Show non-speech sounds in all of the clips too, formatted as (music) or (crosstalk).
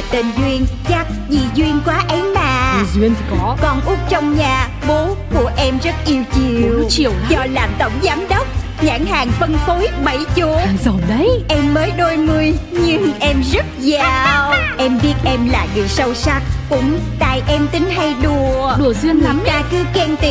là tên duyên chắc vì duyên quá ấy mà. Duyên thì có. Con út trong nhà bố của em rất yêu chiều. Chiều do làm tổng giám đốc nhãn hàng phân phối bảy chỗ. Giàu đấy. Em mới đôi mươi nhưng em rất giàu. (laughs) Em biết em là người sâu sắc cũng tại em tính hay đùa. Đùa duyên lắm ra cứ khen tiền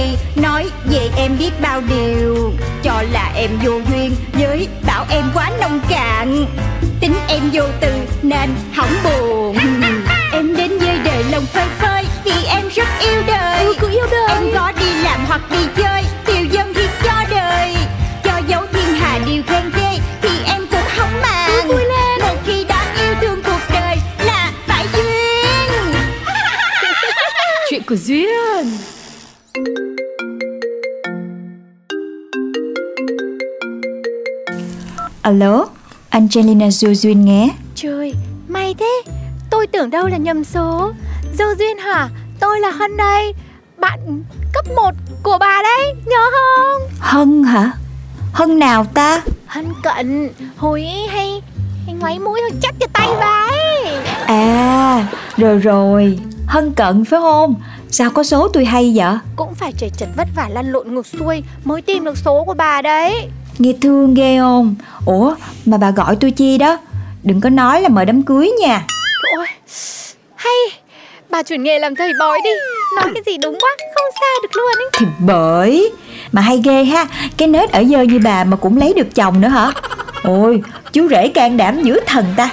của Duyên Alo, Angelina Du Duyên nghe Trời, may thế Tôi tưởng đâu là nhầm số Dâu Duyên hả? Tôi là Hân đây Bạn cấp 1 của bà đấy Nhớ không? Hân hả? Hân nào ta? Hân cận Hồi hay hay ngoáy mũi hơi chắc cho tay bà ấy À, rồi rồi Hân cận phải không? Sao có số tôi hay vậy? Cũng phải trời chật vất vả lăn lộn ngược xuôi Mới tìm được số của bà đấy Nghe thương ghê không? Ủa, mà bà gọi tôi chi đó? Đừng có nói là mời đám cưới nha Ôi, hay Bà chuyển nghề làm thầy bói đi Nói cái gì đúng quá Không xa được luôn ấy Thì bởi Mà hay ghê ha Cái nết ở dơ như bà mà cũng lấy được chồng nữa hả? Ôi, chú rể can đảm dữ thần ta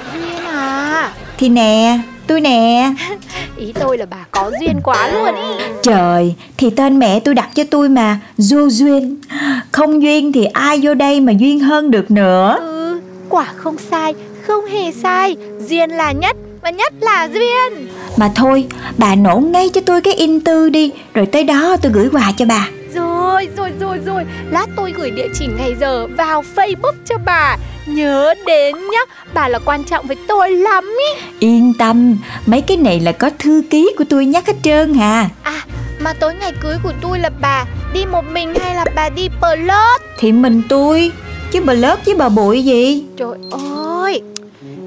à Thì nè, tôi nè (laughs) Ý tôi là bà có duyên quá luôn ý. Trời, thì tên mẹ tôi đặt cho tôi mà Du Duyên Không duyên thì ai vô đây mà duyên hơn được nữa? Ừ, quả không sai, không hề sai. Duyên là nhất và nhất là duyên. Mà thôi, bà nổ ngay cho tôi cái in tư đi Rồi tới đó tôi gửi quà cho bà. Rồi, rồi, rồi, rồi. Lát tôi gửi địa chỉ ngày giờ vào Facebook cho bà Nhớ đến nhá Bà là quan trọng với tôi lắm ý. Yên tâm, mấy cái này là có thư ký của tôi nhắc hết trơn hà À, mà tối ngày cưới của tôi là bà Đi một mình hay là bà đi plot? Thì mình tôi Chứ bà lớp với bà bụi gì? Trời ơi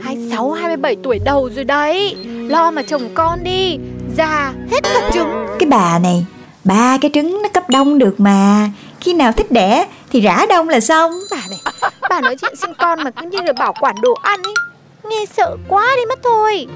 26, 27 tuổi đầu rồi đấy. Lo mà chồng con đi Già hết cả trứng. Cái bà này Ba cái trứng nó cấp đông được mà. Khi nào thích đẻ thì rã đông là xong. Bà này Bà nói chuyện sinh con mà cứ như là bảo quản đồ ăn ấy. Nghe sợ quá đi mất thôi.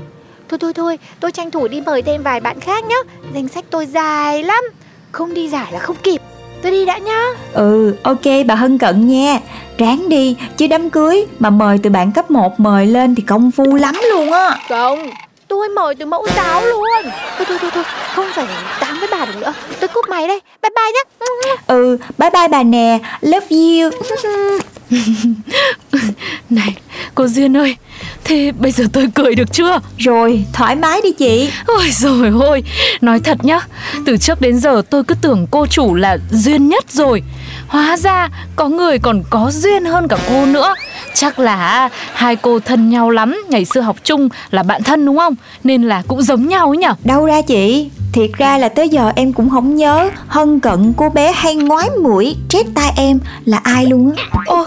Thôi thôi thôi Tôi tranh thủ đi mời thêm vài bạn khác nhá. Danh sách tôi dài lắm. Không đi giải là không kịp. Tôi đi đã nhá. Ừ ok bà Hân cận nha. Ráng đi chứ đám cưới Mà mời từ bạn cấp 1 mời lên thì công phu lắm luôn á. Không Tôi mời từ mẫu giáo luôn. Thôi thôi thôi thôi Không phải tám với bà được nữa. Tôi cúp máy đây. Bye bye nhá. Ừ bye bye bà nè. Love you. (laughs) Này cô Duyên ơi Thế bây giờ tôi cười được chưa? Rồi thoải mái đi chị. Ôi rồi ôi Nói thật nhá Từ trước đến giờ tôi cứ tưởng cô chủ là duyên nhất rồi. Hóa ra có người còn có duyên hơn cả cô nữa Chắc là hai cô thân nhau lắm Ngày xưa học chung là bạn thân đúng không? Nên là cũng giống nhau ấy nhở? Đâu ra chị? Thiệt ra là tới giờ em cũng không nhớ. Hân cận cô bé hay ngoái mũi Trét tai em là ai luôn á. Ô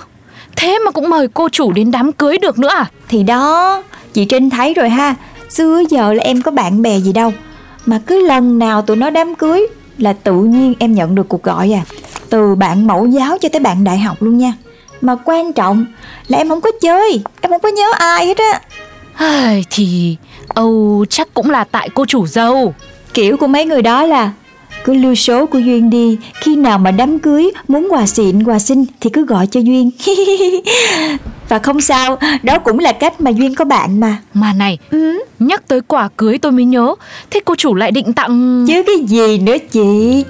Thế mà cũng mời cô chủ đến đám cưới được nữa à? Thì đó Chị Trinh thấy rồi ha. Xưa giờ là em có bạn bè gì đâu. Mà cứ lần nào tụi nó đám cưới Là tự nhiên em nhận được cuộc gọi à. Từ bạn mẫu giáo cho tới bạn đại học luôn nha Mà quan trọng là em không có chơi Em không có nhớ ai hết á. Thì Âu chắc cũng là tại cô chủ dâu. Kiểu của mấy người đó là cứ lưu số của Duyên đi Khi nào mà đám cưới Muốn quà xịn quà xinh Thì cứ gọi cho Duyên (laughs) Và không sao Đó cũng là cách mà Duyên có bạn mà. Mà này ừ. Nhắc tới quà cưới tôi mới nhớ Thế cô chủ lại định tặng Chứ cái gì nữa chị?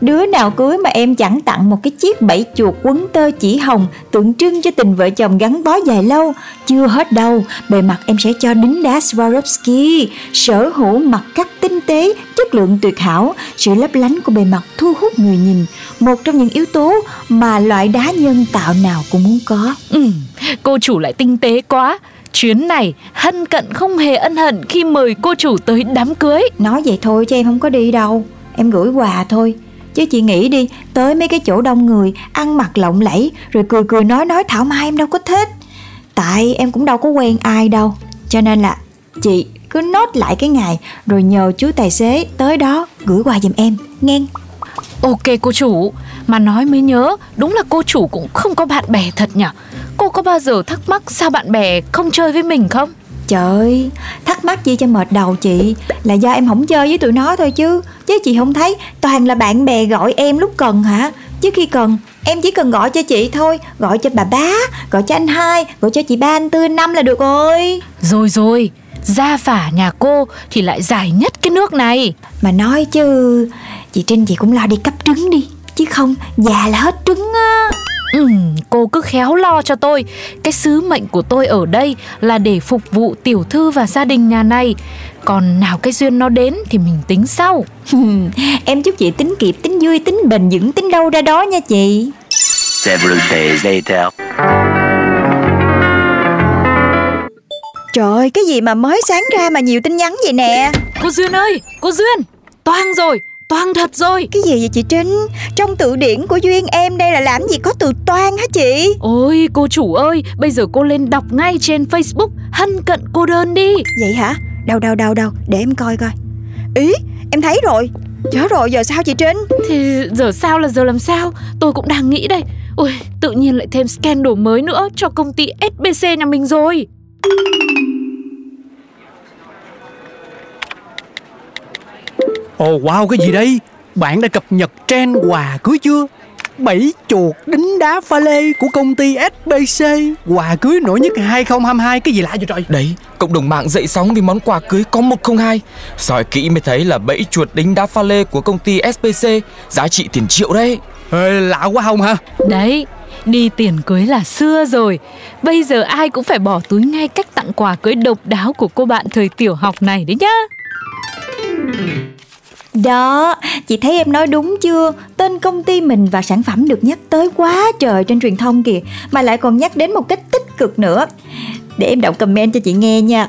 Đứa nào cưới mà em chẳng tặng một cái chiếc bẫy chuột quấn tơ chỉ hồng Tượng trưng cho tình vợ chồng gắn bó dài lâu. Chưa hết đâu Bề mặt em sẽ cho đính đá Swarovski Sở hữu mặt cắt tinh tế Chất lượng tuyệt hảo Sự lấp lánh của bề mặt thu hút người nhìn Một trong những yếu tố mà loại đá nhân tạo nào cũng muốn có. Ừ, Cô chủ lại tinh tế quá. Chuyến này Hân cận không hề ân hận Khi mời cô chủ tới đám cưới. Nói vậy thôi chứ em không có đi đâu. Em gửi quà thôi. Chứ chị nghĩ đi Tới mấy cái chỗ đông người Ăn mặc lộng lẫy Rồi cười cười nói nói thảo mai em đâu có thích. Tại em cũng đâu có quen ai đâu. Cho nên là Chị cứ nốt lại cái ngày rồi nhờ chú tài xế tới đó gửi quà giùm em nghe. Ok cô chủ Mà nói mới nhớ Đúng là cô chủ cũng không có bạn bè thật nhở Cô có bao giờ thắc mắc sao bạn bè không chơi với mình không? Trời thắc mắc gì cho mệt đầu chị? Là do em không chơi với tụi nó thôi chứ. Chứ chị không thấy toàn là bạn bè gọi em lúc cần hả? Chứ khi cần em chỉ cần gọi cho chị thôi. Gọi cho bà bá, gọi cho anh hai, gọi cho chị ba, anh tư, anh năm là được rồi. Rồi rồi Gia phả nhà cô thì lại dài nhất cái nước này. Mà nói chứ Chị Trinh chị cũng lo đi cấp trứng đi Chứ không già là hết trứng á. Ừ, cô cứ khéo lo cho tôi. Cái sứ mệnh của tôi ở đây là để phục vụ tiểu thư và gia đình nhà này. Còn nào cái duyên nó đến thì mình tính sau. (laughs) Em chúc chị tính kịp, tính vui, tính bền vững, tính đâu ra đó nha chị. Several days later. Trời ơi, cái gì mà mới sáng ra mà nhiều tin nhắn vậy nè? Cô Duyên ơi, cô Duyên Toang rồi, toang thật rồi. Cái gì vậy chị Trinh? Trong từ điển của Duyên em đây là làm gì có từ toan hả chị? Ôi cô chủ ơi, bây giờ cô lên đọc ngay trên Facebook Hân cận cô đơn đi. Vậy hả? Đâu đâu đâu đâu, để em coi coi. Ý, em thấy rồi. Chết rồi, giờ sao chị Trinh? Thì giờ sao là giờ làm sao? Tôi cũng đang nghĩ đây. Ôi tự nhiên lại thêm scandal mới nữa Cho công ty SBC nhà mình rồi Ồ wow cái gì đây? Bạn đã cập nhật trend quà cưới chưa? Bảy chuột đính đá pha lê của công ty SBC Quà cưới nổi nhất 2022 Cái gì lạ vậy trời? Đấy, cộng đồng mạng dậy sóng vì món quà cưới có 102 Soi kỹ mới thấy là bẫy chuột đính đá pha lê của công ty SPC Giá trị tiền triệu đấy. Ê, Lạ quá không hả Đấy Đi tiền cưới là xưa rồi. Bây giờ ai cũng phải bỏ túi ngay cách tặng quà cưới độc đáo của cô bạn thời tiểu học này đấy nhá đó, chị thấy em nói đúng chưa? Tên công ty mình và sản phẩm được nhắc tới quá trời trên truyền thông kìa Mà lại còn nhắc đến một cách tích cực nữa. Để em đọc comment cho chị nghe nha.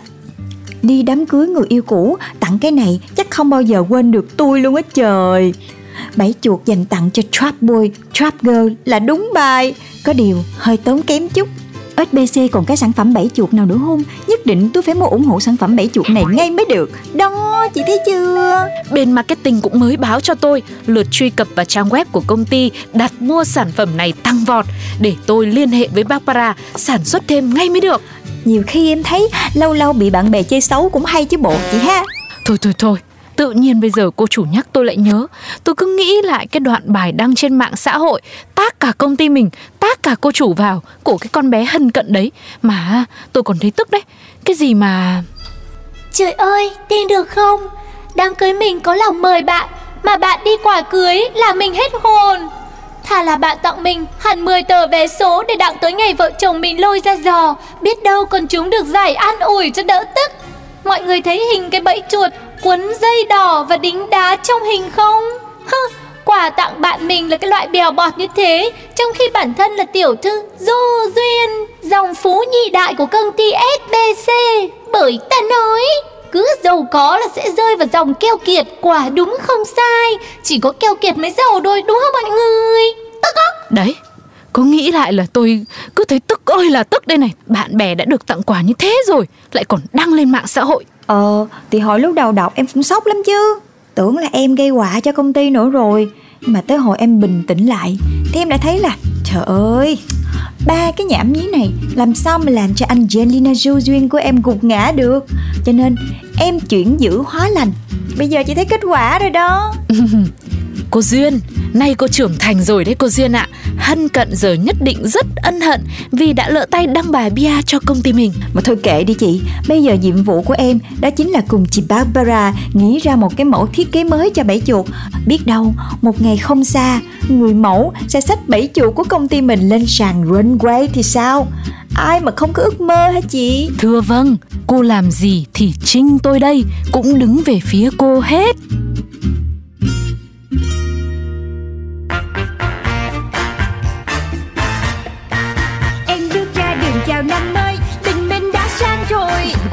Đi đám cưới người yêu cũ Tặng cái này chắc không bao giờ quên được tôi luôn á trời. Bảy chuột dành tặng cho Trap Boy, Trap Girl là đúng bài. Có điều hơi tốn kém chút. SBC còn cái sản phẩm bảy chuột nào nữa không? Nhất định tôi phải mua ủng hộ sản phẩm bảy chuột này ngay mới được Đó, chị thấy chưa? Bên marketing cũng mới báo cho tôi lượt truy cập vào trang web của công ty đặt mua sản phẩm này tăng vọt để tôi liên hệ với Barbara sản xuất thêm ngay mới được. Nhiều khi em thấy lâu lâu bị bạn bè chơi xấu cũng hay chứ bộ chị ha Thôi thôi thôi, tự nhiên bây giờ cô chủ nhắc tôi lại nhớ. Tôi cứ nghĩ lại cái đoạn bài đăng trên mạng xã hội tác cả công ty mình, tác cả cô chủ vào của cái con bé hân cận đấy mà tôi còn thấy tức đấy. Cái gì mà Trời ơi, tin được không? Đám cưới mình có lòng mời bạn Mà bạn đi quả cưới là mình hết hồn Thà là bạn tặng mình hẳn 10 tờ vé số Để đặng tới ngày vợ chồng mình lôi ra giò Biết đâu còn chúng được giải an ủi cho đỡ tức Mọi người thấy hình cái bẫy chuột Quấn dây đỏ và đính đá trong hình không? Hơ, quà tặng bạn mình là cái loại bèo bọt như thế Trong khi bản thân là tiểu thư Du Duyên Dòng phú nhị đại của công ty SBC Bởi ta nói cứ giàu có là sẽ rơi vào dòng keo kiệt Quả đúng không sai Chỉ có keo kiệt mới giàu đôi đúng không mọi người? Tức á Đấy, có nghĩ lại là tôi cứ thấy tức ơi là tức đây này. Bạn bè đã được tặng quà như thế rồi Lại còn đăng lên mạng xã hội. Ờ, thì hồi lúc đầu đọc em cũng sốc lắm chứ. Tưởng là em gây họa cho công ty nữa rồi. Nhưng mà tới hồi em bình tĩnh lại Thì em đã thấy là Trời ơi Ba cái nhảm nhí này Làm sao mà làm cho Angelina Jolie duyên của em gục ngã được? Cho nên em chuyển giữ hóa lành. Bây giờ chị thấy kết quả rồi đó. (laughs) Cô Duyên, nay cô trưởng thành rồi đấy cô Duyên ạ Hân cận giờ nhất định rất ân hận Vì đã lỡ tay đăng bài bia cho công ty mình. Mà thôi kệ đi chị Bây giờ nhiệm vụ của em Đó chính là cùng chị Barbara Nghĩ ra một cái mẫu thiết kế mới cho bảy chuột. Biết đâu một ngày không xa Người mẫu sẽ xách bảy chuột của công ty mình Lên sàn runway thì sao? Ai mà không có ước mơ hả chị? Thưa vâng, cô làm gì thì Trinh tôi đây Cũng đứng về phía cô hết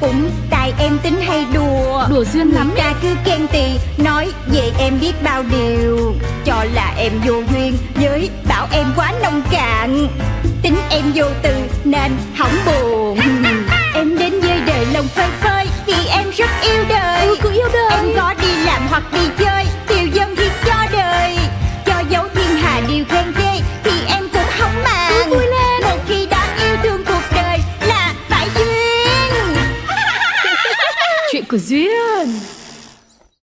cũng tại em tính hay đùa. Đùa duyên lắm ta cứ khen tì nói về em biết bao điều. Cho là em vô duyên với bảo em quá nông cạn. Tính em vô từ nên hỏng buồn. Biz